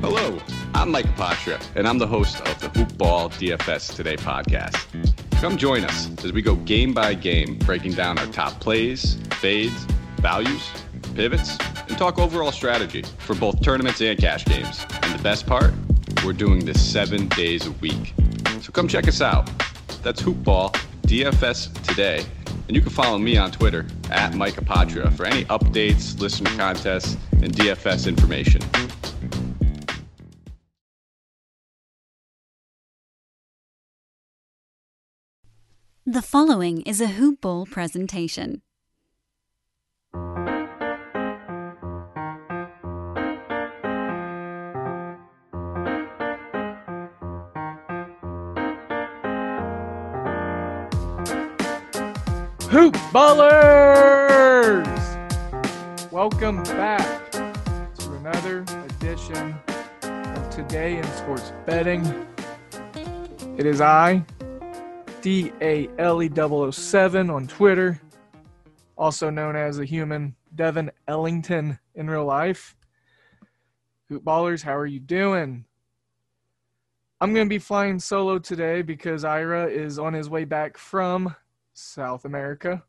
Hello, I'm Mike Apatra, and I'm the host of the Hoop Ball DFS Today podcast. Come join us as we go game by game, breaking down our top plays, fades, values, pivots, and talk overall strategy for both tournaments and cash games. And the best part, we're doing this seven days a week. So come check us out. That's Hoop Ball DFS Today. And you can follow me on Twitter at Mike Apatra for any updates, listener contests, and DFS information. The following is a Hoop Ball presentation. Hoop Ballers! Welcome back to another edition of Today in Sports Betting. It is I, D A L E 007 on Twitter, also known as the human Devin Ellington in real life. Hoop Ballers, how are you doing? I'm going to be flying solo today because Ira is on his way back from South America.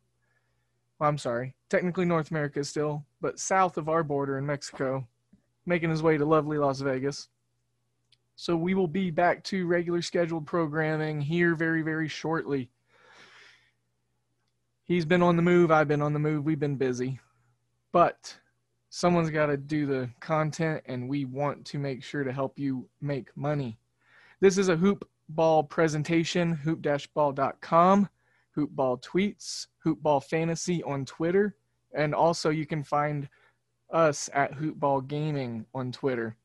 Well, I'm sorry, technically North America still, but south of our border in Mexico, making his way to lovely Las Vegas. So we will be back to regular scheduled programming here very, very shortly. He's been on the move. I've been on the move. We've been busy. But someone's got to do the content, and we want to make sure to help you make money. This is a hoop ball presentation, hoop-ball.com hoopball tweets, hoopball fantasy on Twitter, and also you can find us at hoopball gaming on Twitter.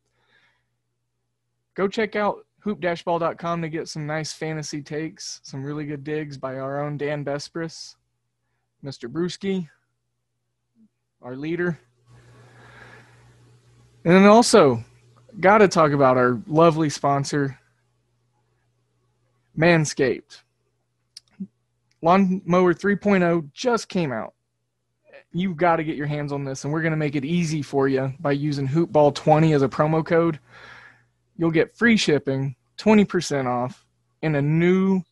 Go check out hoop-ball.com to get some nice fantasy takes, some really good digs by our own Dan Besbris, Mr. Brewski, our leader. And then also, got to talk about our lovely sponsor, Manscaped. Lawnmower 3.0 just came out. You've got to get your hands on this, and we're going to make it easy for you by using Hoopball20 as a promo code. You'll get free shipping, 20% off, and a new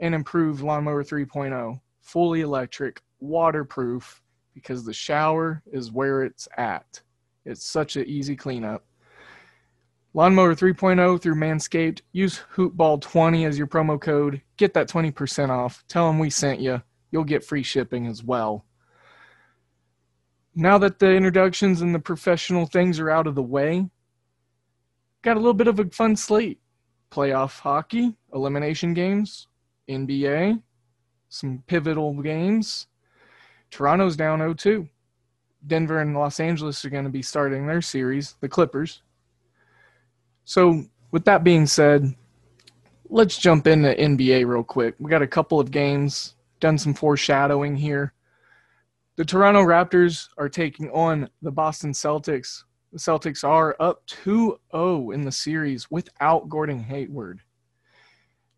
and improved Lawnmower 3.0, fully electric, waterproof, because the shower is where it's at. It's such an easy cleanup. Lawnmower 3.0 through Manscaped. Use Hoopball20 as your promo code. Get that 20% off. Tell them we sent you. You'll get free shipping as well. Now that the introductions and the professional things are out of the way, got a little bit of a fun slate. Playoff hockey, elimination games, NBA, some pivotal games. Toronto's down 0-2. Denver and Los Angeles are going to be starting their series, the Clippers. So, with that being said, let's jump into NBA real quick. We got a couple of games, done some foreshadowing here. The Toronto Raptors are taking on the Boston Celtics. The Celtics are up 2 0 in the series without Gordon Hayward.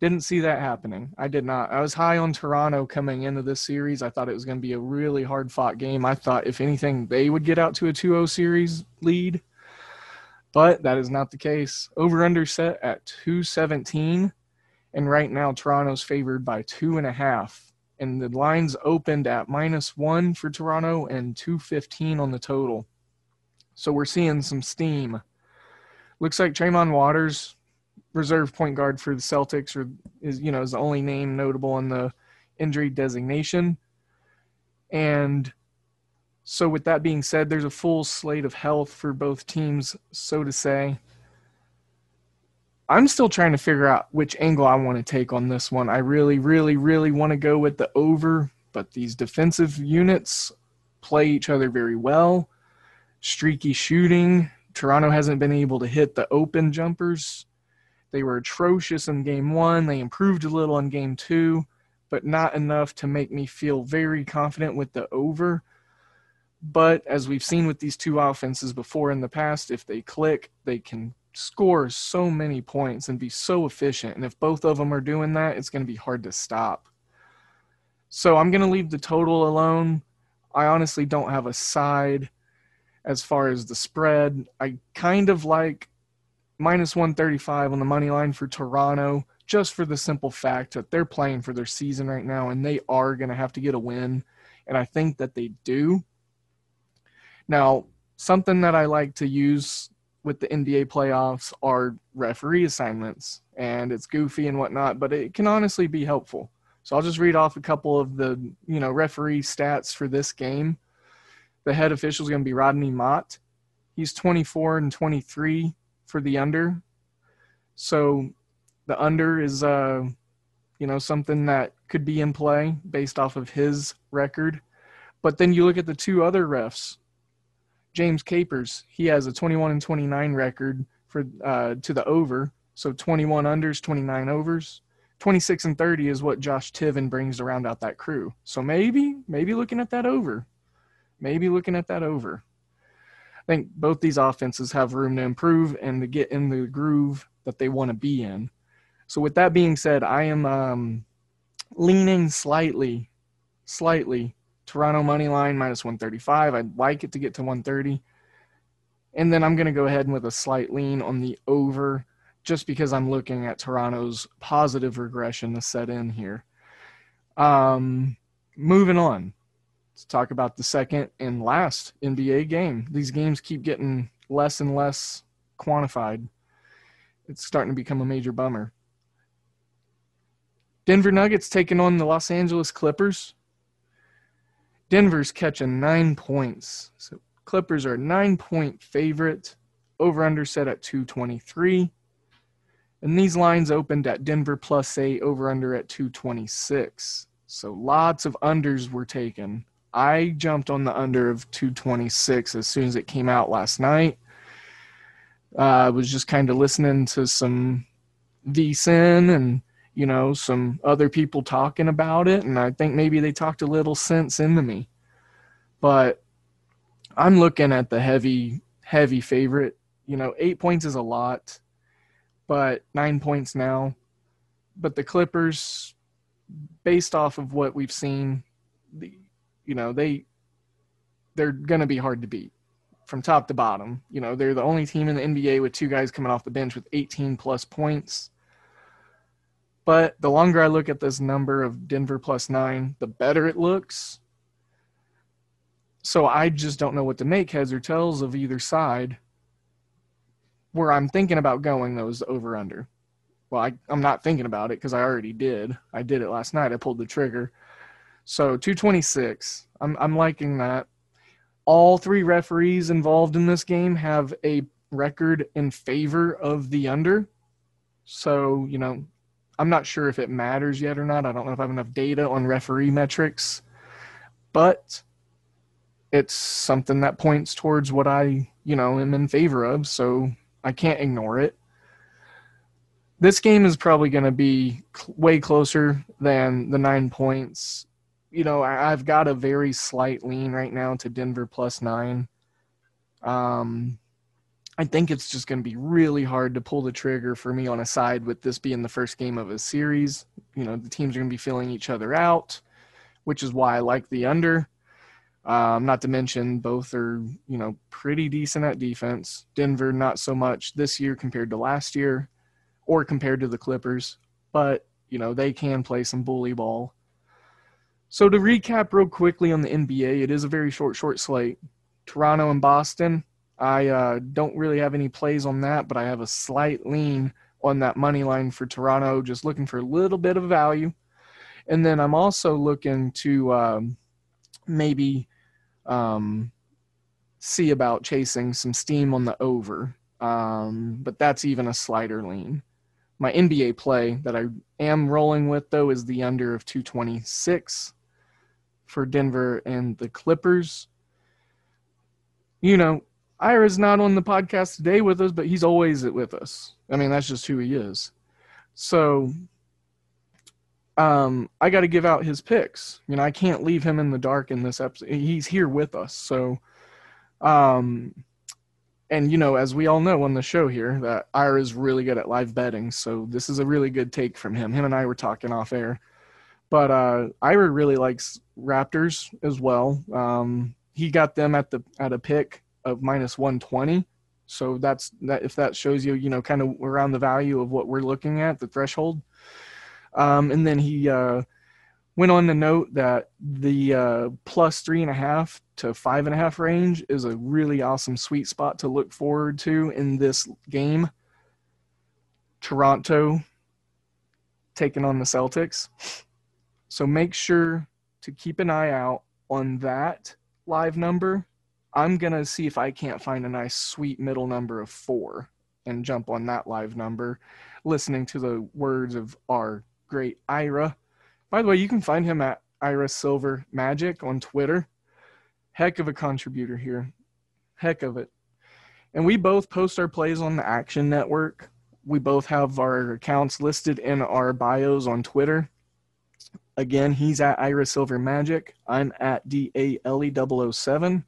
Didn't see that happening. I did not. I was high on Toronto coming into this series. I thought it was going to be a really hard fought game. I thought, if anything, they would get out to a 2 0 series lead but that is not the case. Over under set at 217. And right now, Toronto's favored by two and a half. And the lines opened at minus one for Toronto and 215 on the total. So we're seeing some steam. Looks like Tremont Waters, reserve point guard for the Celtics, or is you know is the only name notable on the injury designation. And so, with that being said, there's a full slate of health for both teams, so to say. I'm still trying to figure out which angle I want to take on this one. I really, really, really want to go with the over, but these defensive units play each other very well. Streaky shooting. Toronto hasn't been able to hit the open jumpers. They were atrocious in game one. They improved a little in game two, but not enough to make me feel very confident with the over. But as we've seen with these two offenses before in the past, if they click, they can score so many points and be so efficient. And if both of them are doing that, it's going to be hard to stop. So I'm going to leave the total alone. I honestly don't have a side as far as the spread. I kind of like minus 135 on the money line for Toronto, just for the simple fact that they're playing for their season right now and they are going to have to get a win. And I think that they do. Now, something that I like to use with the NBA playoffs are referee assignments. And it's goofy and whatnot, but it can honestly be helpful. So I'll just read off a couple of the, you know, referee stats for this game. The head official is going to be Rodney Mott. He's 24 and 23 for the under. So the under is, uh, you know, something that could be in play based off of his record. But then you look at the two other refs. James Capers, he has a 21 and 29 record for uh, to the over. So 21 unders, 29 overs. 26 and 30 is what Josh Tiven brings to round out that crew. So maybe, maybe looking at that over. Maybe looking at that over. I think both these offenses have room to improve and to get in the groove that they want to be in. So with that being said, I am um, leaning slightly, slightly Toronto money line minus 135. I'd like it to get to 130. And then I'm going to go ahead and with a slight lean on the over just because I'm looking at Toronto's positive regression to set in here. Um, moving on. Let's talk about the second and last NBA game. These games keep getting less and less quantified. It's starting to become a major bummer. Denver Nuggets taking on the Los Angeles Clippers. Denver's catching nine points. So Clippers are a nine point favorite. Over under set at 223. And these lines opened at Denver plus eight, over under at 226. So lots of unders were taken. I jumped on the under of 226 as soon as it came out last night. Uh, I was just kind of listening to some VSIN and you know some other people talking about it, and I think maybe they talked a little sense into me. But I'm looking at the heavy, heavy favorite. You know, eight points is a lot, but nine points now. But the Clippers, based off of what we've seen, the you know they they're going to be hard to beat from top to bottom. You know, they're the only team in the NBA with two guys coming off the bench with 18 plus points. But the longer I look at this number of Denver plus nine, the better it looks. So I just don't know what to make heads or tails of either side. Where I'm thinking about going those over under. Well, I, I'm not thinking about it because I already did. I did it last night. I pulled the trigger. So 226. I'm I'm liking that. All three referees involved in this game have a record in favor of the under. So, you know, I'm not sure if it matters yet or not. I don't know if I have enough data on referee metrics, but it's something that points towards what I, you know, am in favor of, so I can't ignore it. This game is probably going to be way closer than the 9 points you know, I, have got a very slight lean right now to Denver plus nine. Um, I think it's just going to be really hard to pull the trigger for me on a side with this being the first game of a series. You know, the teams are going to be filling each other out, which is why I like the under. Um, not to mention, both are, you know, pretty decent at defense. Denver, not so much this year compared to last year or compared to the Clippers, but, you know, they can play some bully ball. So to recap real quickly on the NBA, it is a very short, short slate. Toronto and Boston. I uh, don't really have any plays on that, but I have a slight lean on that money line for Toronto, just looking for a little bit of value. And then I'm also looking to um, maybe um, see about chasing some steam on the over, um, but that's even a slighter lean. My NBA play that I am rolling with, though, is the under of 226 for Denver and the Clippers. You know, Ira's not on the podcast today with us, but he's always with us. I mean, that's just who he is. So um, I got to give out his picks. You know, I can't leave him in the dark in this episode. He's here with us. So, um, and you know, as we all know on the show here, that Ira is really good at live betting. So this is a really good take from him. Him and I were talking off air. But uh, Ira really likes Raptors as well. Um, he got them at the at a pick of minus 120. So that's that. If that shows you, you know, kind of around the value of what we're looking at, the threshold. Um, and then he uh, went on to note that the uh, plus three and a half to five and a half range is a really awesome sweet spot to look forward to in this game. Toronto taking on the Celtics. So make sure to keep an eye out on that live number. I'm going to see if I can't find a nice sweet middle number of four and jump on that live number, listening to the words of our great Ira. By the way, you can find him at Ira Silver Magic on Twitter. Heck of a contributor here. Heck of it. And we both post our plays on the Action Network. We both have our accounts listed in our bios on Twitter. Again, he's at Ira Silver Magic. I'm at D A L E 007.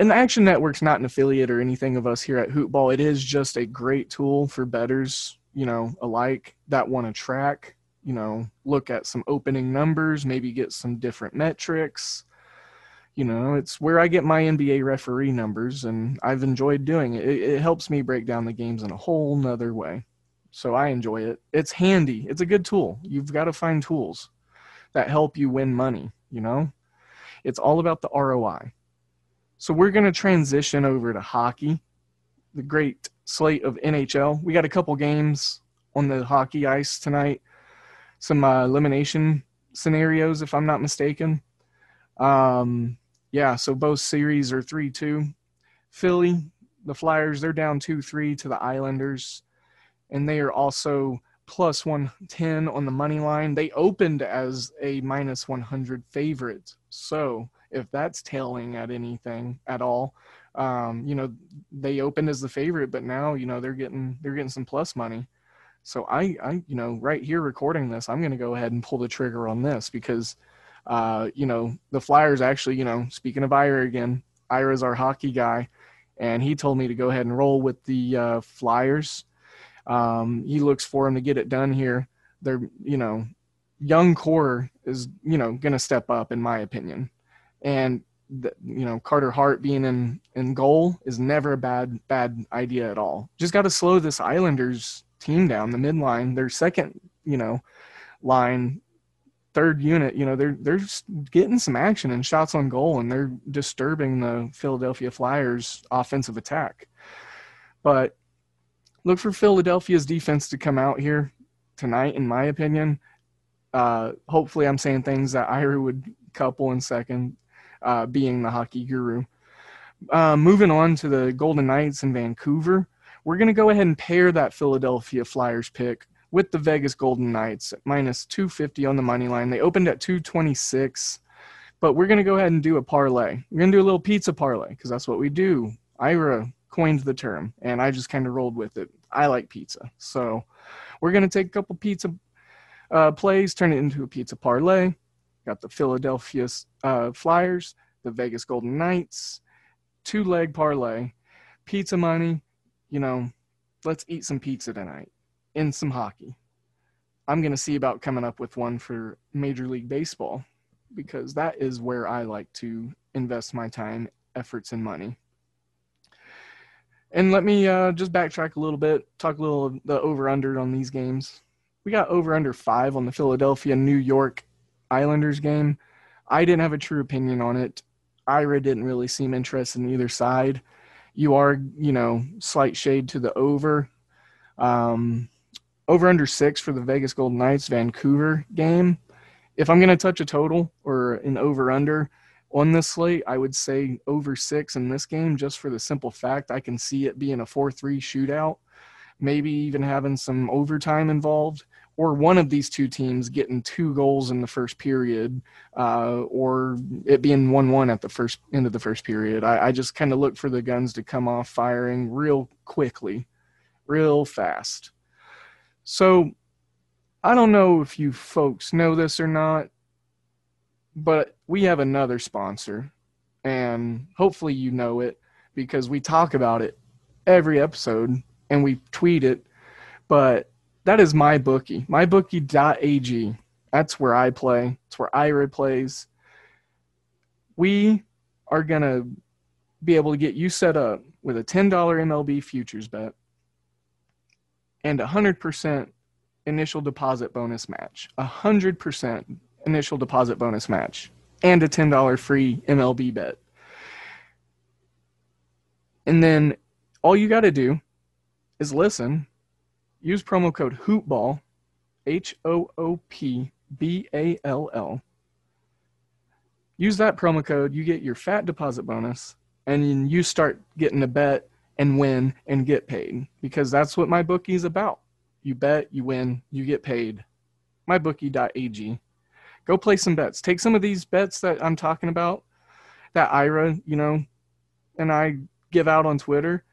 And the Action Network's not an affiliate or anything of us here at Hoopball. It is just a great tool for betters, you know, alike that want to track, you know, look at some opening numbers, maybe get some different metrics. You know, it's where I get my NBA referee numbers, and I've enjoyed doing it. It, it helps me break down the games in a whole nother way. So I enjoy it. It's handy. It's a good tool. You've got to find tools that help you win money, you know? It's all about the ROI. So we're going to transition over to hockey, the great slate of NHL. We got a couple games on the hockey ice tonight, some uh, elimination scenarios, if I'm not mistaken. Um, yeah, so both series are 3 2. Philly, the Flyers, they're down 2 3 to the Islanders, and they are also plus 110 on the money line. They opened as a minus 100 favorite. So if that's tailing at anything at all. Um, you know, they opened as the favorite, but now you know they're getting they're getting some plus money. So I, I you know, right here recording this, I'm going to go ahead and pull the trigger on this because, uh, you know, the Flyers actually, you know, speaking of Ira again, Ira's our hockey guy, and he told me to go ahead and roll with the uh, Flyers. Um, he looks for him to get it done here. They're, you know, young core is, you know, going to step up in my opinion and the, you know Carter Hart being in in goal is never a bad bad idea at all. Just got to slow this Islanders team down the midline. Their second, you know, line, third unit. You know, they're they're getting some action and shots on goal, and they're disturbing the Philadelphia Flyers' offensive attack. But look for Philadelphia's defense to come out here tonight, in my opinion. Uh, hopefully, I'm saying things that Ira would couple in second uh, being the hockey guru. Uh, moving on to the Golden Knights in Vancouver, we're going to go ahead and pair that Philadelphia Flyers pick with the Vegas Golden Knights at minus 250 on the money line. They opened at 226, but we're going to go ahead and do a parlay. We're going to do a little pizza parlay because that's what we do. Ira coined the term, and I just kind of rolled with it. I like pizza. So we're going to take a couple pizza uh, plays, turn it into a pizza parlay. Got the Philadelphia uh, Flyers, the Vegas Golden Knights, two leg parlay, pizza money. You know, let's eat some pizza tonight and some hockey. I'm going to see about coming up with one for Major League Baseball because that is where I like to invest my time, efforts, and money. And let me uh, just backtrack a little bit, talk a little the over under on these games. We got over under five on the Philadelphia New York Islanders game. I didn't have a true opinion on it. Ira didn't really seem interested in either side. You are, you know, slight shade to the over. Um, over under six for the Vegas Golden Knights Vancouver game. If I'm going to touch a total or an over under on this slate, I would say over six in this game just for the simple fact I can see it being a 4 3 shootout, maybe even having some overtime involved or one of these two teams getting two goals in the first period, uh, or it being one-one at the first end of the first period. I, I just kind of look for the guns to come off firing real quickly, real fast. So I don't know if you folks know this or not, but we have another sponsor, and hopefully you know it because we talk about it every episode and we tweet it. But that is my bookie. MyBookie.ag. That's where I play. It's where Ira plays. We are gonna be able to get you set up with a $10 MLB futures bet and a 100% initial deposit bonus match. A 100% initial deposit bonus match and a $10 free MLB bet. And then all you got to do is listen, use promo code HOOPBALL, H O O P B A L L. Use that promo code, you get your fat deposit bonus, and you start getting a bet and win and get paid because that's what my bookie is about. You bet, you win, you get paid. MyBookie.ag. Go play some bets. Take some of these bets that I'm talking about, that Ira, you know, and I give out on Twitter,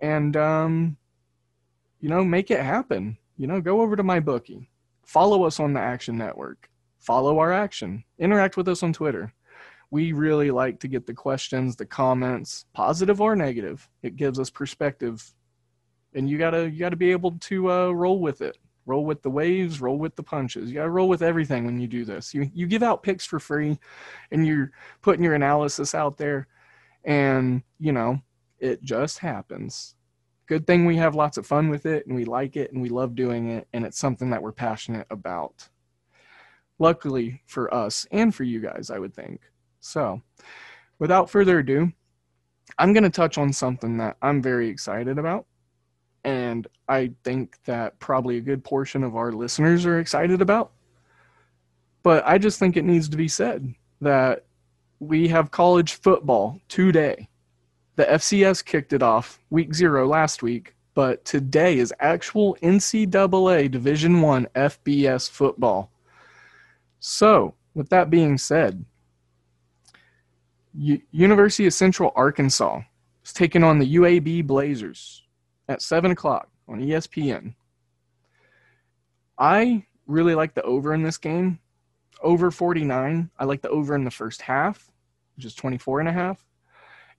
and um, you know, make it happen. You know, go over to my bookie. Follow us on the Action Network. Follow our action. Interact with us on Twitter. We really like to get the questions, the comments, positive or negative. It gives us perspective, and you gotta you gotta be able to uh, roll with it. Roll with the waves, roll with the punches. You gotta roll with everything when you do this. You you give out picks for free, and you're putting your analysis out there, and you know it just happens. Good thing we have lots of fun with it and we like it and we love doing it and it's something that we're passionate about. Luckily for us and for you guys, I would think. So, without further ado, I'm going to touch on something that I'm very excited about. And I think that probably a good portion of our listeners are excited about. But I just think it needs to be said that we have college football today. The FCS kicked it off week zero last week, but today is actual NCAA Division One FBS football. So, with that being said, U- University of Central Arkansas is taking on the UAB Blazers at seven o'clock on ESPN. I really like the over in this game. Over 49. I like the over in the first half, which is 24 and a half.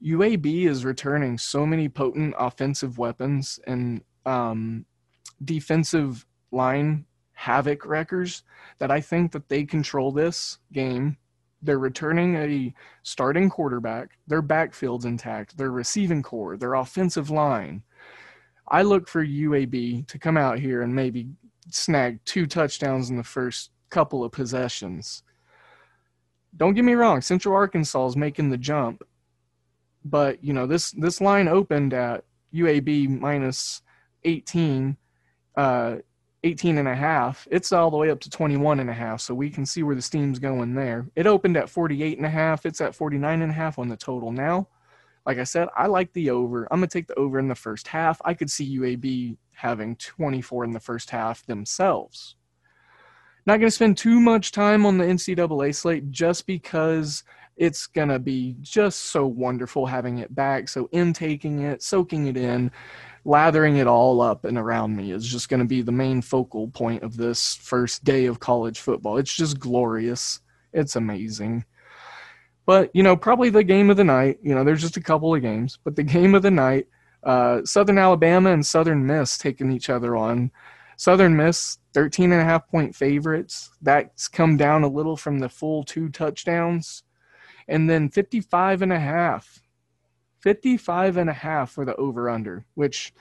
UAB is returning so many potent offensive weapons and um, defensive line havoc wreckers that I think that they control this game. They're returning a starting quarterback. Their backfield's intact. Their receiving core, their offensive line. I look for UAB to come out here and maybe snag two touchdowns in the first couple of possessions. Don't get me wrong, Central Arkansas is making the jump, but you know this this line opened at UAB minus 18 uh 18 and a half. It's all the way up to 21 and a half so we can see where the steam's going there. It opened at 48 and a half. It's at 49 and a half on the total now like i said i like the over i'm going to take the over in the first half i could see uab having 24 in the first half themselves not going to spend too much time on the ncaa slate just because it's going to be just so wonderful having it back. So, intaking it, soaking it in, lathering it all up and around me is just going to be the main focal point of this first day of college football. It's just glorious. It's amazing. But, you know, probably the game of the night, you know, there's just a couple of games, but the game of the night, uh, Southern Alabama and Southern Miss taking each other on. Southern Miss, 13 and a half point favorites. That's come down a little from the full two touchdowns and then 55 and a half 55 and a half for the over under which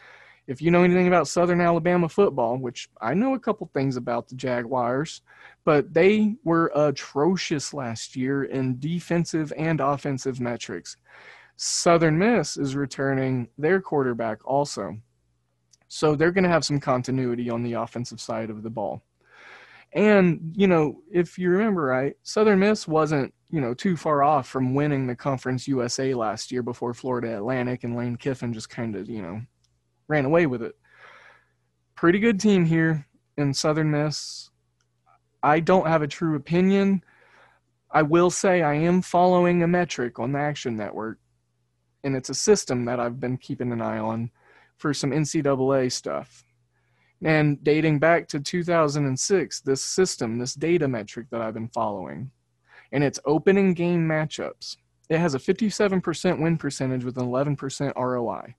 if you know anything about southern alabama football which i know a couple things about the jaguars but they were atrocious last year in defensive and offensive metrics. Southern miss is returning their quarterback also. So they're going to have some continuity on the offensive side of the ball. And you know if you remember right southern miss wasn't you know, too far off from winning the Conference USA last year before Florida Atlantic and Lane Kiffin just kind of, you know, ran away with it. Pretty good team here in Southern Miss. I don't have a true opinion. I will say I am following a metric on the Action Network, and it's a system that I've been keeping an eye on for some NCAA stuff. And dating back to 2006, this system, this data metric that I've been following, in its opening game matchups. It has a 57% win percentage with an 11% ROI.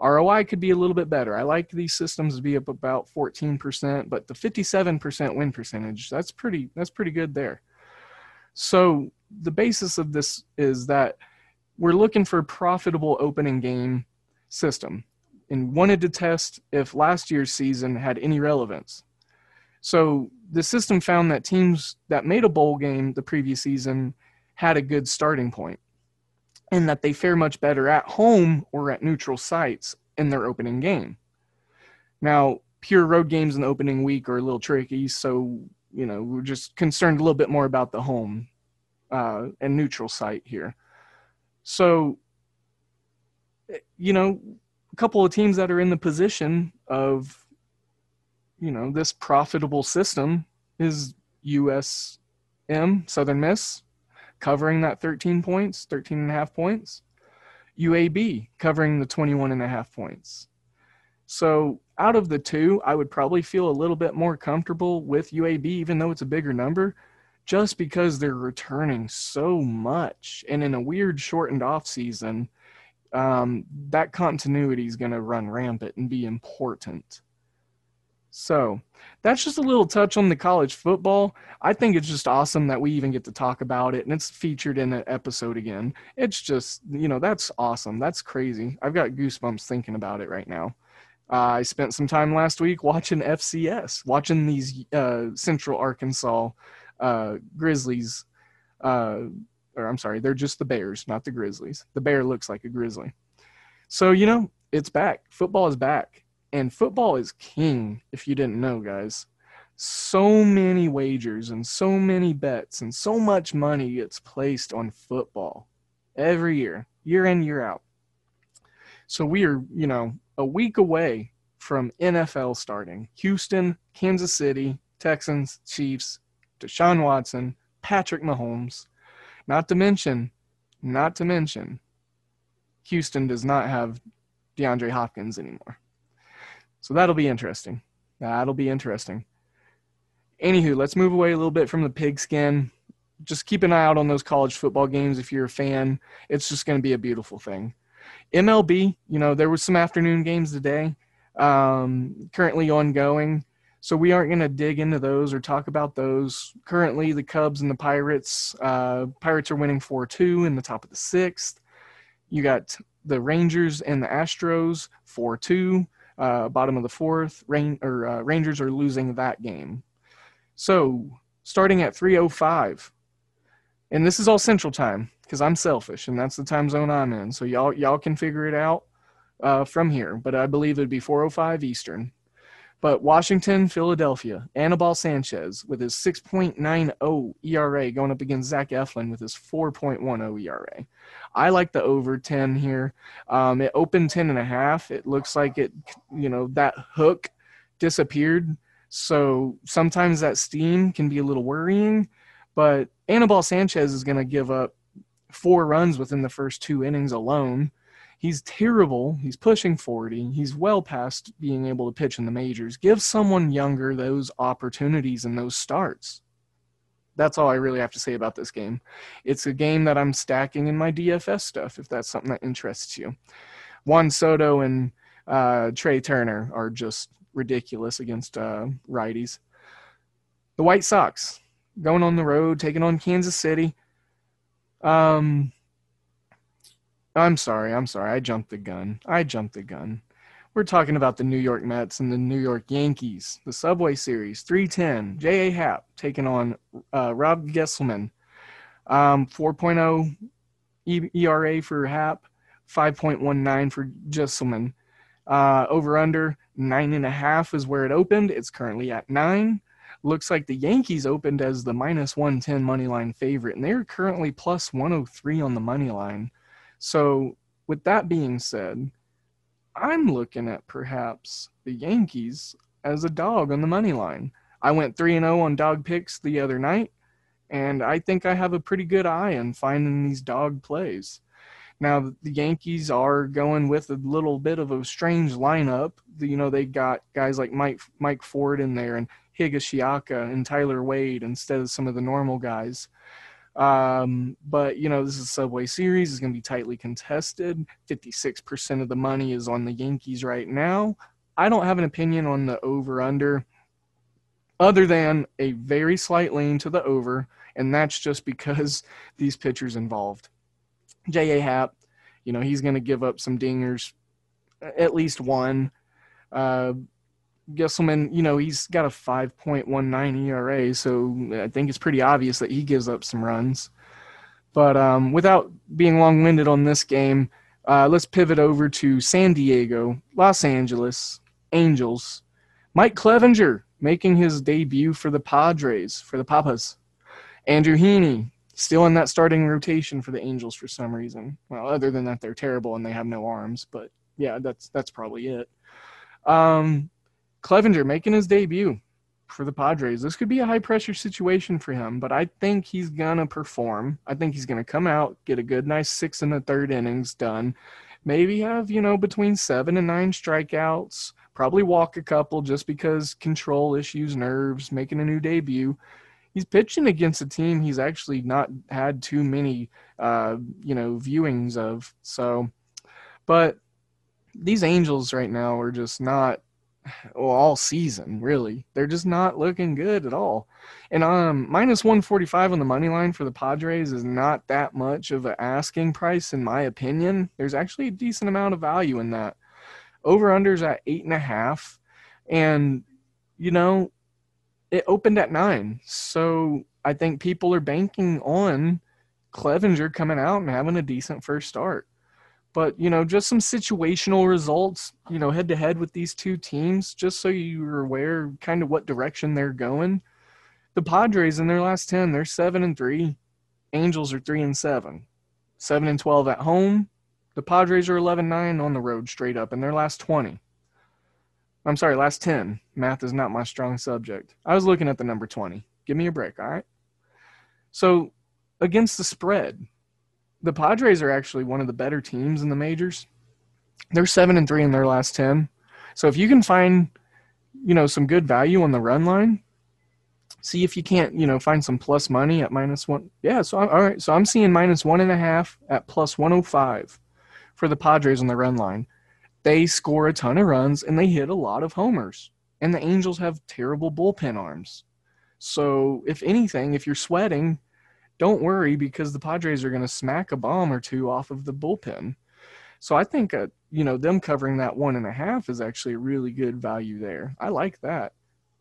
ROI could be a little bit better. I like these systems to be up about 14%, but the 57% win percentage, that's pretty that's pretty good there. So the basis of this is that we're looking for a profitable opening game system and wanted to test if last year's season had any relevance. So the system found that teams that made a bowl game the previous season had a good starting point and that they fare much better at home or at neutral sites in their opening game. Now, pure road games in the opening week are a little tricky, so you know we're just concerned a little bit more about the home uh, and neutral site here. So, you know, a couple of teams that are in the position of, you know, this profitable system is USM Southern Miss covering that 13 points, 13 and a half points. UAB covering the 21 and a half points. So out of the two, I would probably feel a little bit more comfortable with UAB, even though it's a bigger number, just because they're returning so much. And in a weird shortened off season, um, that continuity is going to run rampant and be important. So that's just a little touch on the college football. I think it's just awesome that we even get to talk about it and it's featured in an episode again. It's just, you know, that's awesome. That's crazy. I've got goosebumps thinking about it right now. Uh, I spent some time last week watching FCS, watching these uh, Central Arkansas uh, Grizzlies. Uh, or I'm sorry, they're just the Bears, not the Grizzlies. The bear looks like a grizzly. So, you know, it's back. Football is back. And football is king, if you didn't know, guys. So many wagers and so many bets and so much money gets placed on football every year, year in, year out. So we are, you know, a week away from NFL starting. Houston, Kansas City, Texans, Chiefs, Deshaun Watson, Patrick Mahomes. Not to mention, not to mention, Houston does not have DeAndre Hopkins anymore. So that'll be interesting. That'll be interesting. Anywho, let's move away a little bit from the pigskin. Just keep an eye out on those college football games if you're a fan. It's just going to be a beautiful thing. MLB, you know, there was some afternoon games today, um, currently ongoing. So we aren't going to dig into those or talk about those. Currently, the Cubs and the Pirates. Uh, Pirates are winning 4 2 in the top of the sixth. You got the Rangers and the Astros 4 2 uh, bottom of the fourth. Rain or uh, Rangers are losing that game. So starting at 3:05, and this is all Central Time because I'm selfish and that's the time zone I'm in. So y'all y'all can figure it out uh, from here. But I believe it'd be 4:05 Eastern. But Washington, Philadelphia, Anibal Sanchez with his 6.90 ERA going up against Zach Eflin with his 4.10 ERA. I like the over 10 here. Um, it opened 10 and a half. It looks like it, you know, that hook disappeared. So sometimes that steam can be a little worrying. But Anibal Sanchez is going to give up four runs within the first two innings alone he's terrible. He's pushing 40. He's well past being able to pitch in the majors. Give someone younger those opportunities and those starts. That's all I really have to say about this game. It's a game that I'm stacking in my DFS stuff if that's something that interests you. Juan Soto and uh, Trea Turner are just ridiculous against uh, righties. The White Sox going on the road, taking on Kansas City. Um, I'm sorry. I'm sorry. I jumped the gun. I jumped the gun. We're talking about the New York Mets and the New York Yankees, the Subway Series, 310. J.A. Happ taking on uh, Rob Gsellman. Um, 4.0 ERA for Happ, 5.19 for Gsellman. Uh, over under nine and a half is where it opened. It's currently at nine. Looks like the Yankees opened as the minus 110 money line favorite, and they're currently plus 103 on the money line. So, with that being said, I'm looking at perhaps the Yankees as a dog on the money line. I went 3 and 0 on dog picks the other night, and I think I have a pretty good eye on finding these dog plays. Now, the Yankees are going with a little bit of a strange lineup. You know, they got guys like Mike Mike Ford in there and Higashioka and Tyler Wade instead of some of the normal guys. Um, but you know, this is a Subway Series. It's going to be tightly contested. 56% of the money is on the Yankees right now. I don't have an opinion on the over under other than a very slight lean to the over, and that's just because these pitchers involved. J.A. Happ, you know, he's going to give up some dingers at least one. Uh, Gsellman, you know, he's got a 5.19 ERA, so I think it's pretty obvious that he gives up some runs. But um, without being long winded on this game, uh, let's pivot over to San Diego, Los Angeles, Angels. Mike Clevinger making his debut for the Padres, for the Papas. Andrew Heaney still in that starting rotation for the Angels for some reason. Well, other than that, they're terrible and they have no arms, but yeah, that's that's probably it. Um, Clevinger making his debut for the Padres. This could be a high pressure situation for him, but I think he's gonna perform. I think he's gonna come out, get a good, nice six and a third innings done. Maybe have you know between seven and nine strikeouts. Probably walk a couple just because control issues, nerves, making a new debut. He's pitching against a team he's actually not had too many, uh, you know, viewings of. So, but these Angels right now are just not well, all season, really. They're just not looking good at all. And um, minus 145 on the money line for the Padres is not that much of an asking price, in my opinion. There's actually a decent amount of value in that. Over unders at eight and a half. And, you know, it opened at nine. So I think people are banking on Clevinger coming out and having a decent first start. But, you know, just some situational results, you know, head to head with these two teams, just so you're aware kind of what direction they're going. The Padres in their last 10, they're 7 and 3. Angels are 3 and 7. 7 and 12 at home. The Padres are 11 9 on the road straight up in their last 20. I'm sorry, last 10. Math is not my strong subject. I was looking at the number 20. Give me a break, all right? So, against the spread, the Padres are actually one of the better teams in the majors. They're seven and three in their last ten. So if you can find, you know, some good value on the run line, see if you can't, you know, find some plus money at minus one. Yeah, so I'm, all right. So I'm seeing minus one and a half at plus one hundred oh five for the Padres on the run line. They score a ton of runs and they hit a lot of homers. And the Angels have terrible bullpen arms. So if anything, if you're sweating, don't worry because the Padres are going to smack a bomb or two off of the bullpen. So I think, uh, you know, them covering that one and a half is actually a really good value there. I like that.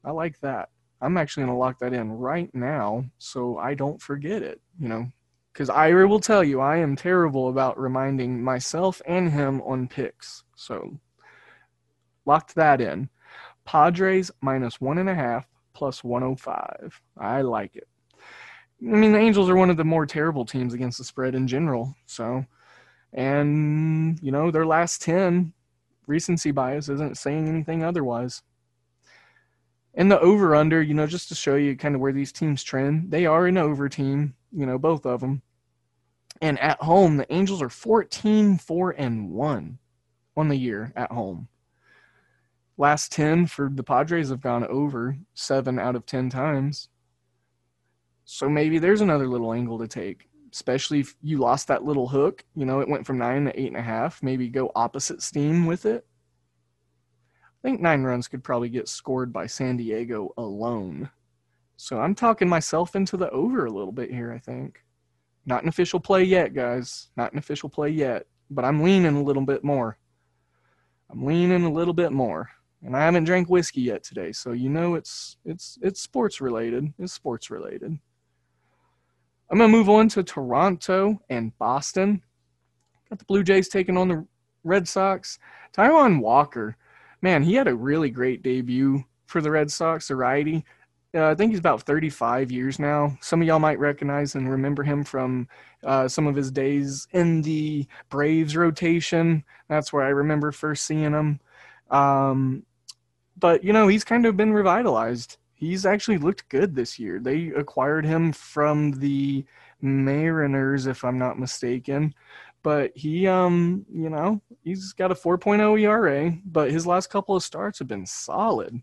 I like that. I'm actually going to lock that in right now so I don't forget it, you know, because Ira will tell you I am terrible about reminding myself and him on picks. So locked that in. Padres minus one and a half plus 105. I like it. I mean, the Angels are one of the more terrible teams against the spread in general. So, and you know, their last ten recency bias isn't saying anything otherwise. And the over under, you know, just to show you kind of where these teams trend, they are an over team, you know, both of them. And at home, the Angels are 14 4 and 1 on the year at home. Last 10 for the Padres have gone over 7 out of 10 times. So maybe there's another little angle to take, especially if you lost that little hook. You know, it went from nine to eight and a half. Maybe go opposite steam with it. I think nine runs could probably get scored by San Diego alone. So I'm talking myself into the over a little bit here, I think. Not an official play yet, guys. Not an official play yet. But I'm leaning a little bit more. I'm leaning a little bit more. And I haven't drank whiskey yet today, so you know it's it's it's sports related. It's sports related. I'm going to move on to Toronto and Boston. Got the Blue Jays taking on the Red Sox. Taijuan Walker, man, he had a really great debut for the Red Sox, the righty. Uh, I think he's about 35 years now. Some of y'all might recognize and remember him from uh, some of his days in the Braves rotation. That's where I remember first seeing him. Um, but, you know, he's kind of been revitalized he's actually looked good this year. They acquired him from the Mariners, if I'm not mistaken. But he, um, you know, he's got a 4.0 ERA, but his last couple of starts have been solid,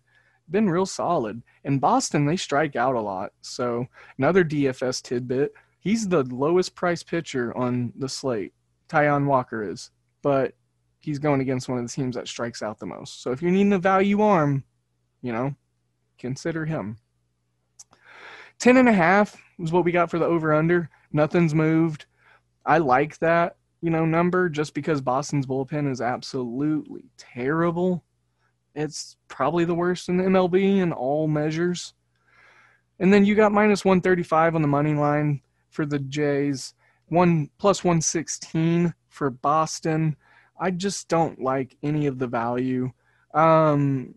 been real solid. In Boston, they strike out a lot. So another DFS tidbit: he's the lowest price pitcher on the slate. Taijuan Walker is, but he's going against one of the teams that strikes out the most. So if you're needing a value arm, you know, consider him. Ten and a half is what we got for the over under. Nothing's moved. I like that. you know, number just because Boston's bullpen is absolutely terrible. It's probably the worst in the MLB in all measures. And then you got minus 135 on the money line for the Jays, one plus 116 for Boston. I just don't like any of the value. Um,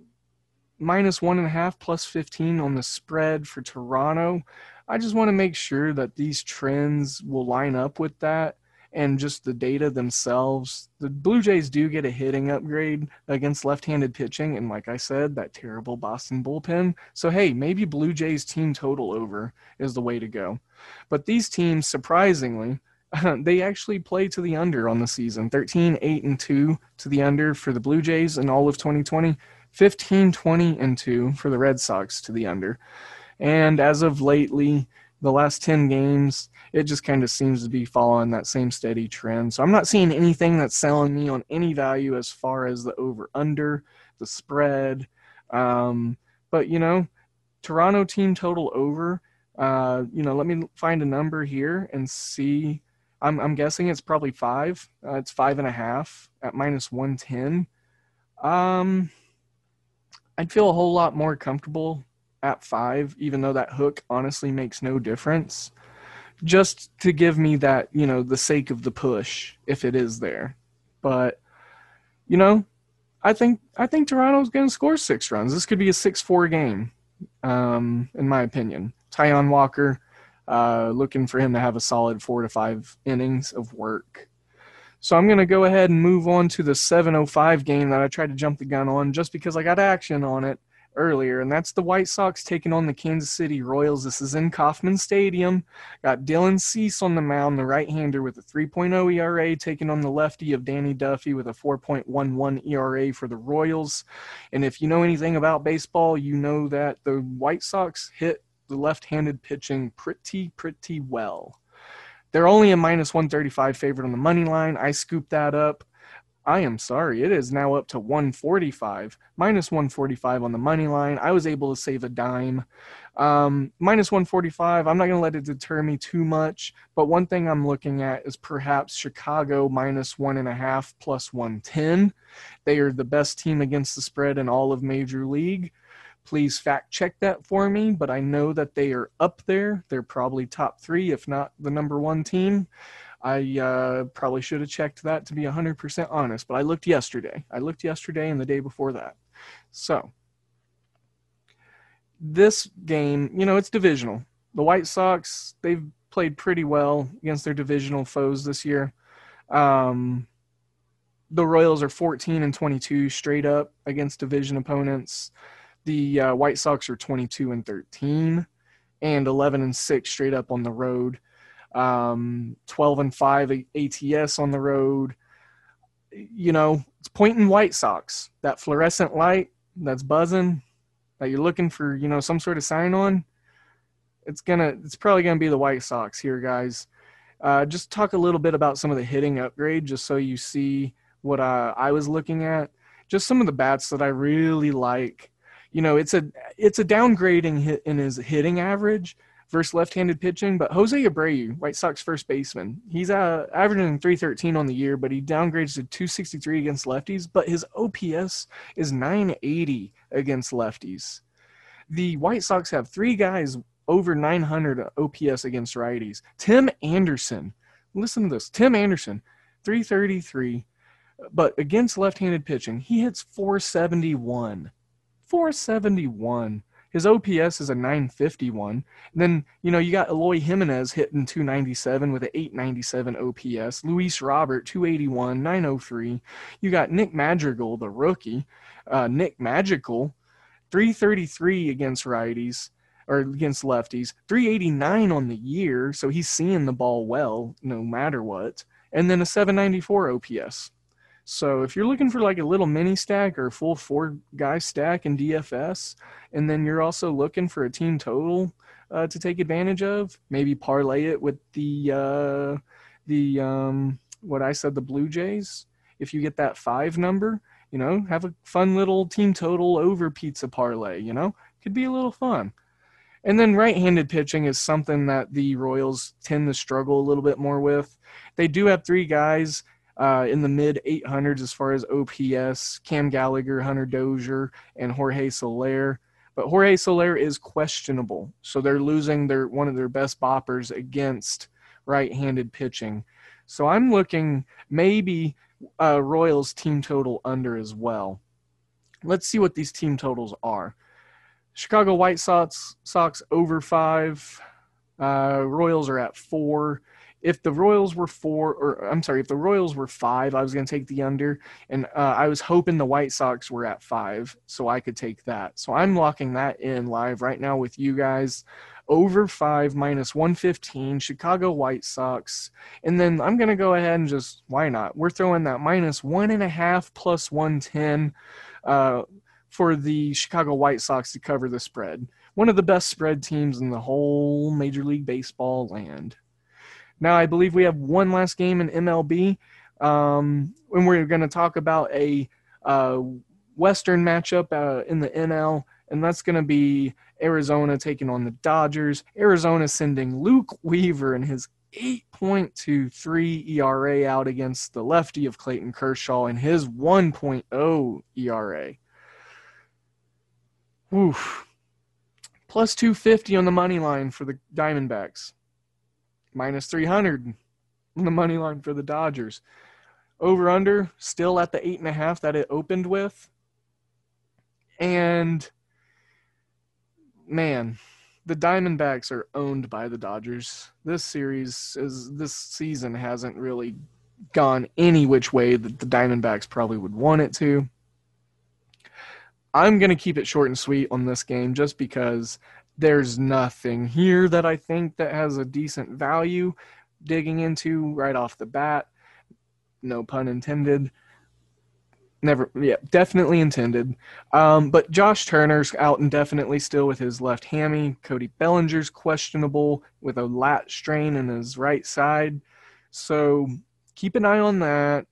minus one and a half plus 15 on the spread for Toronto. I just want to make sure that these trends will line up with that and just the data themselves. The Blue Jays do get a hitting upgrade against left handed pitching. And like I said, that terrible Boston bullpen. So, hey, maybe Blue Jays team total over is the way to go. But these teams, surprisingly, they actually play to the under on the season 13 8 and 2 to the under for the blue jays in all of 2020 15 20 and 2 for the red sox to the under and as of lately the last 10 games it just kind of seems to be following that same steady trend so i'm not seeing anything that's selling me on any value as far as the over under the spread um, but you know toronto team total over uh, you know let me find a number here and see I'm, I'm guessing it's probably five. Uh, it's five and a half at minus 110. Um, I'd feel a whole lot more comfortable at five, even though that hook honestly makes no difference. Just to give me that, you know, the sake of the push, if it is there. But, you know, I think I think Toronto's going to score six runs. This could be a six-four game, um, in my opinion. Taijuan Walker uh, looking for him to have a solid four to five innings of work. So I'm going to go ahead and move on to the 705 game that I tried to jump the gun on just because I got action on it earlier, and that's the White Sox taking on the Kansas City Royals. This is in Kauffman Stadium. Got Dylan Cease on the mound, the right-hander with a 3.0 ERA, taking on the lefty of Danny Duffy with a 4.11 ERA for the Royals. And if you know anything about baseball, you know that the White Sox hit the left-handed pitching pretty pretty well. They're only a minus 135 favorite on the money line. I scooped that up. I am sorry, it is now up to 145, minus 145 on the money line. I was able to save a dime. Um, minus 145, I'm not going to let it deter me too much, but one thing I'm looking at is perhaps Chicago minus one and a half plus 110. They are the best team against the spread in all of Major League. Please fact check that for me, but I know that they are up there. They're probably top three, if not the number one team. I uh, probably should have checked that to be 100% honest, but I looked yesterday. I looked yesterday and the day before that. So, this game, you know, it's divisional. The White Sox, they've played pretty well against their divisional foes this year. Um, the Royals are 14 and 22 straight up against division opponents. The uh, White Sox are 22 and 13 and 11 and 6 straight up on the road. Um, 12 and 5 ATS on the road. You know, it's pointing White Sox. That fluorescent light that's buzzing that you're looking for, you know, some sort of sign on. It's gonna, it's probably gonna be the White Sox here, guys. Uh, just talk a little bit about some of the hitting upgrade, just so you see what uh, I was looking at. Just some of the bats that I really like you know, it's a it's a downgrading hit in his hitting average versus left-handed pitching. But Jose Abreu, White Sox first baseman, he's uh, averaging 313 on the year, but he downgrades to 263 against lefties. But his OPS is 980 against lefties. The White Sox have three guys over 900 OPS against righties. Tim Anderson, listen to this. Tim Anderson, 333, but against left-handed pitching, he hits 471. 471. His OPS is a 951. And then, you know, you got Eloy Jimenez hitting 297 with an 897 OPS. Luis Robert, 281, 903. You got Nick Madrigal, the rookie. Uh, Nick Magical, 333 against righties or against lefties, 389 on the year. So he's seeing the ball well no matter what. And then a 794 OPS. So if you're looking for like a little mini stack or a full four guy stack in DFS, and then you're also looking for a team total uh, to take advantage of, maybe parlay it with the uh, the um, what I said the Blue Jays. If you get that five number, you know, have a fun little team total over pizza parlay. You know, could be a little fun. And then right-handed pitching is something that the Royals tend to struggle a little bit more with. They do have three guys uh, in the mid 800s as far as OPS: Cam Gallagher, Hunter Dozier, and Jorge Soler. But Jorge Soler is questionable, so they're losing their one of their best boppers against right-handed pitching. So I'm looking maybe uh, Royals team total under as well. Let's see what these team totals are. Chicago White Sox Sox over five. Uh, Royals are at four. If the Royals were four, or I'm sorry, if the Royals were five, I was going to take the under, and uh, I was hoping the White Sox were at five, so I could take that. So I'm locking that in live right now with you guys. Over five minus 115, Chicago White Sox. And then I'm going to go ahead and just, why not? We're throwing that minus one and a half plus 110 uh, for the Chicago White Sox to cover the spread. One of the best spread teams in the whole Major League Baseball land. Now, I believe we have one last game in MLB, um, when we're going to talk about a uh, Western matchup uh, in the NL, and that's going to be Arizona taking on the Dodgers. Arizona sending Luke Weaver and his 8.23 ERA out against the lefty of Clayton Kershaw and his 1.0 ERA. Oof. Plus 250 on the money line for the Diamondbacks. Minus 300 on the money line for the Dodgers. Over under, still at the 8.5 that it opened with. And man, the Diamondbacks are owned by the Dodgers. This series is this season hasn't really gone any which way that the Diamondbacks probably would want it to. I'm going to keep it short and sweet on this game just because there's nothing here that I think that has a decent value digging into right off the bat. No pun intended. Never, yeah, definitely intended. Um, but Josh Turner's out indefinitely still with his left hammy. Cody Bellinger's questionable with a lat strain in his right side. So keep an eye on that.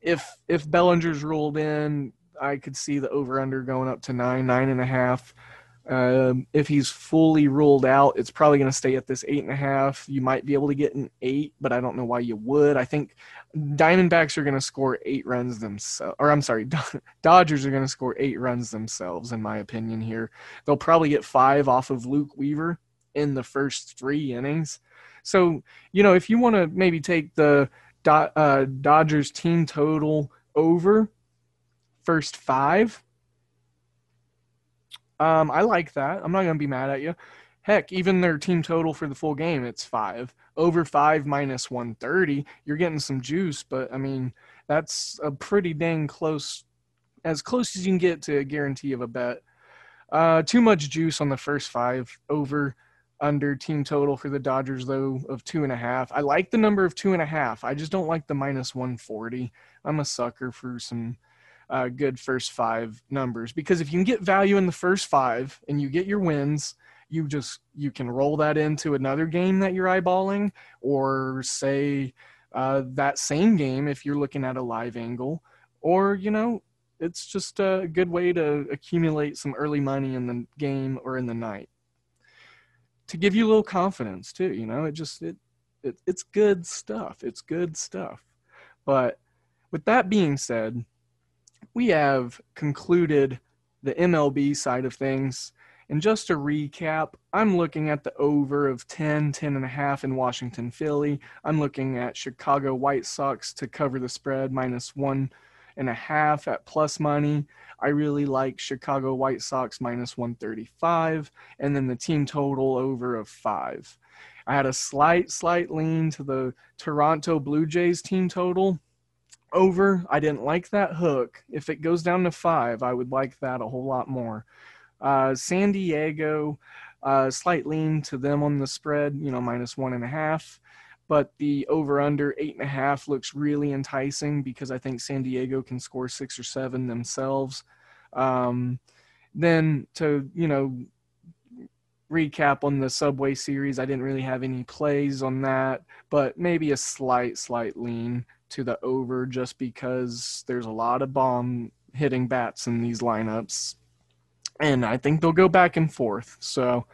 If if Bellinger's ruled in, I could see the over under going up to nine, nine and a half. Um, if he's fully ruled out, it's probably going to stay at this eight and a half. You might be able to get an eight, but I don't know why you would. I think Diamondbacks are going to score eight runs themselves, or I'm sorry, Dodgers are going to score eight runs themselves, in my opinion. Here, they'll probably get five off of Luke Weaver in the first three innings. So, you know, if you want to maybe take the uh, Dodgers team total over first five, um, I like that. I'm not going to be mad at you. Heck, even their team total for the full game, it's five. Over five minus 130, you're getting some juice, but I mean, that's a pretty dang close, as close as you can get to a guarantee of a bet. Uh, too much juice on the first five. Over, under team total for the Dodgers, though, of two and a half. I like the number of two and a half. I just don't like the minus 140. I'm a sucker for some uh, good first five numbers. Because if you can get value in the first five and you get your wins you just you can roll that into another game that you're eyeballing or say uh, that same game if you're looking at a live angle. Or you know it's just a good way to accumulate some early money in the game or in the night. To give you a little confidence too you know it just it, it it's good stuff. It's good stuff. But with that being said we have concluded the MLB side of things. And just to recap, I'm looking at the over of 10, 10 and a half in Washington, Philly. I'm looking at Chicago White Sox to cover the spread minus one and a half at plus money. I really like Chicago White Sox minus 135, and then the team total over of five. I had a slight, slight lean to the Toronto Blue Jays team total over. I didn't like that hook. If it goes down to five, I would like that a whole lot more. Uh, San Diego, uh, slight lean to them on the spread, you know, minus one and a half. But the over under eight and a half looks really enticing because I think San Diego can score six or seven themselves. Um, then to, you know, recap on the Subway series, I didn't really have any plays on that, but maybe a slight, slight lean to the over just because there's a lot of bomb hitting bats in these lineups. And I think they'll go back and forth. So,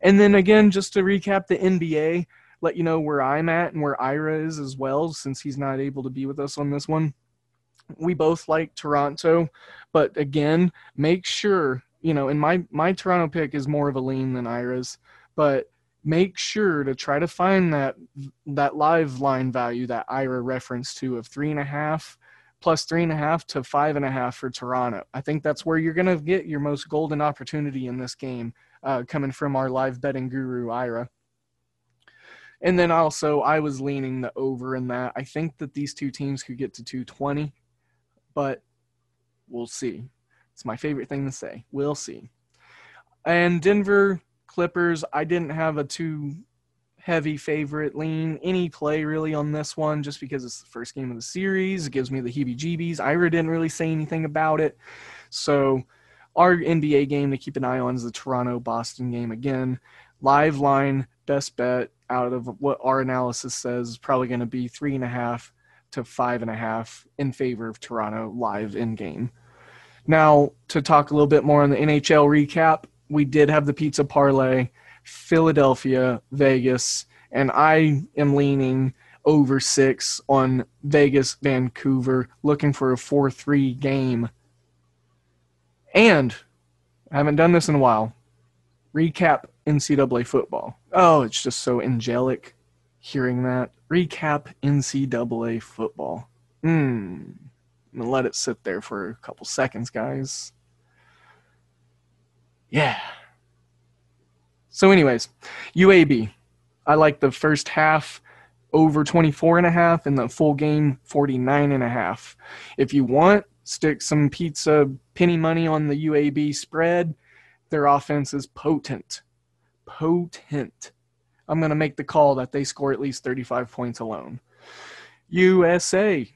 and then again, just to recap the NBA, let you know where I'm at and where Ira is as well, since he's not able to be with us on this one. We both like Toronto, but again, make sure you know. And my my Toronto pick is more of a lean than Ira's, but make sure to try to find that that live line value that Ira referenced to of three and a half plus three and a half to five and a half for Toronto. I think that's where you're going to get your most golden opportunity in this game, uh, coming from our live betting guru Ira. And then also, I was leaning the over in that. I think that these two teams could get to 220, but we'll see. It's my favorite thing to say. We'll see. And Denver Clippers, I didn't have a too heavy favorite lean any play really on this one just because it's the first game of the series. It gives me the heebie jeebies. Ira didn't really say anything about it. So, our NBA game to keep an eye on is the Toronto Boston game again. Live line, best bet out of what our analysis says is probably going to be three and a half to five and a half in favor of Toronto live in game. Now, to talk a little bit more on the NHL recap, we did have the pizza parlay, Philadelphia, Vegas, and I am leaning over six on Vegas, Vancouver, looking for a 4 3 game. And I haven't done this in a while. Recap NCAA football. Oh, it's just so angelic hearing that. Recap NCAA football. Hmm. I'm gonna let it sit there for a couple seconds, guys. Yeah. So, anyways, UAB. I like the first half over 24 and a half and the full game 49 and a half. If you want, stick some pizza penny money on the UAB spread. Their offense is potent. Potent. I'm going to make the call that they score at least 35 points alone. USA.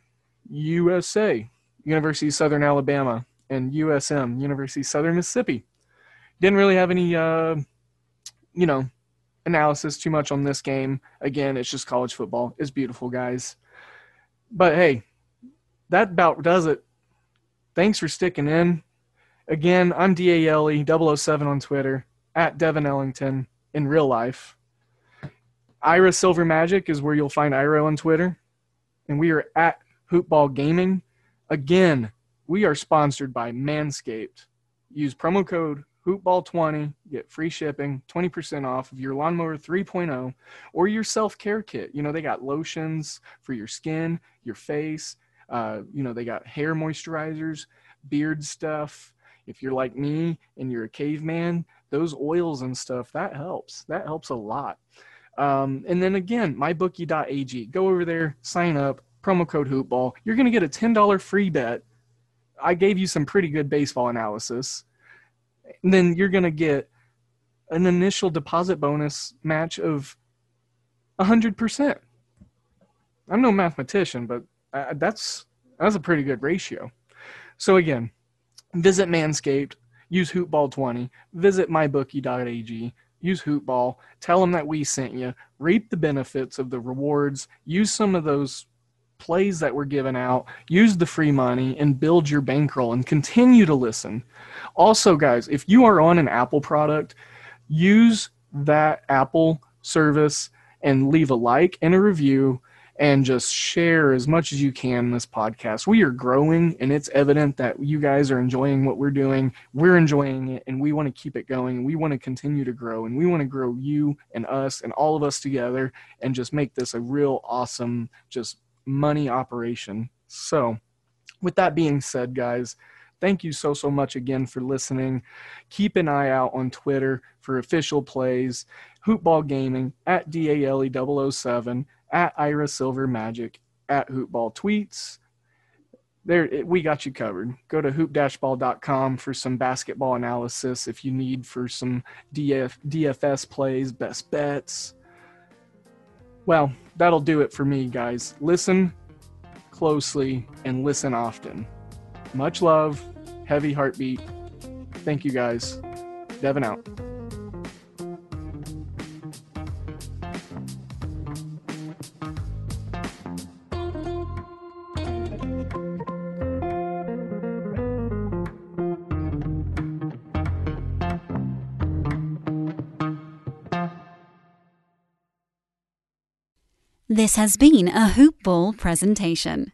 USA. University of Southern Alabama and USM, University of Southern Mississippi. Didn't really have any, uh, you know, analysis too much on this game. Again, it's just college football. It's beautiful, guys. But hey, that about does it. Thanks for sticking in. Again, I'm DALE 007 on Twitter, at Devin Ellington in real life. Ira Silver Magic is where you'll find Ira on Twitter. And we are at Hoopball Gaming. Again, we are sponsored by Manscaped. Use promo code hoopball20 get free shipping 20% off of your lawnmower 3.0 or your self-care kit. You know they got lotions for your skin your face uh, you know they got hair moisturizers beard stuff. If you're like me and you're a caveman those oils and stuff that helps. That helps a lot. Um, and then again mybookie.ag go over there sign up promo code hoopball you're going to get a $10 free bet. I gave you some pretty good baseball analysis then you're going to get an initial deposit bonus match of 100%. I'm no mathematician, but that's that's a pretty good ratio. So again, visit Manscaped, use Hoopball20, visit mybookie.ag, use Hoopball, tell them that we sent you, reap the benefits of the rewards, use some of those plays that were given out, use the free money, and build your bankroll and continue to listen. Also, guys, if you are on an Apple product, use that Apple service and leave a like and a review and just share as much as you can this podcast. We are growing and it's evident that you guys are enjoying what we're doing. We're enjoying it and we want to keep it going. We want to continue to grow and we want to grow you and us and all of us together and just make this a real awesome just money operation. So, with that being said, guys, thank you so, so much again for listening. Keep an eye out on Twitter for official plays, Hoopball Gaming, at DALE007, at Ira Silver Magic, at Hoopball Tweets. There, we got you covered. Go to hoop-ball.com for some basketball analysis if you need for some DF, DFS plays, best bets, well, that'll do it for me, guys. Listen closely and listen often. Much love, heavy heartbeat. Thank you, guys. Devin out. This has been a Hoop Ball presentation.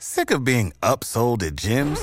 Sick of being upsold at gyms?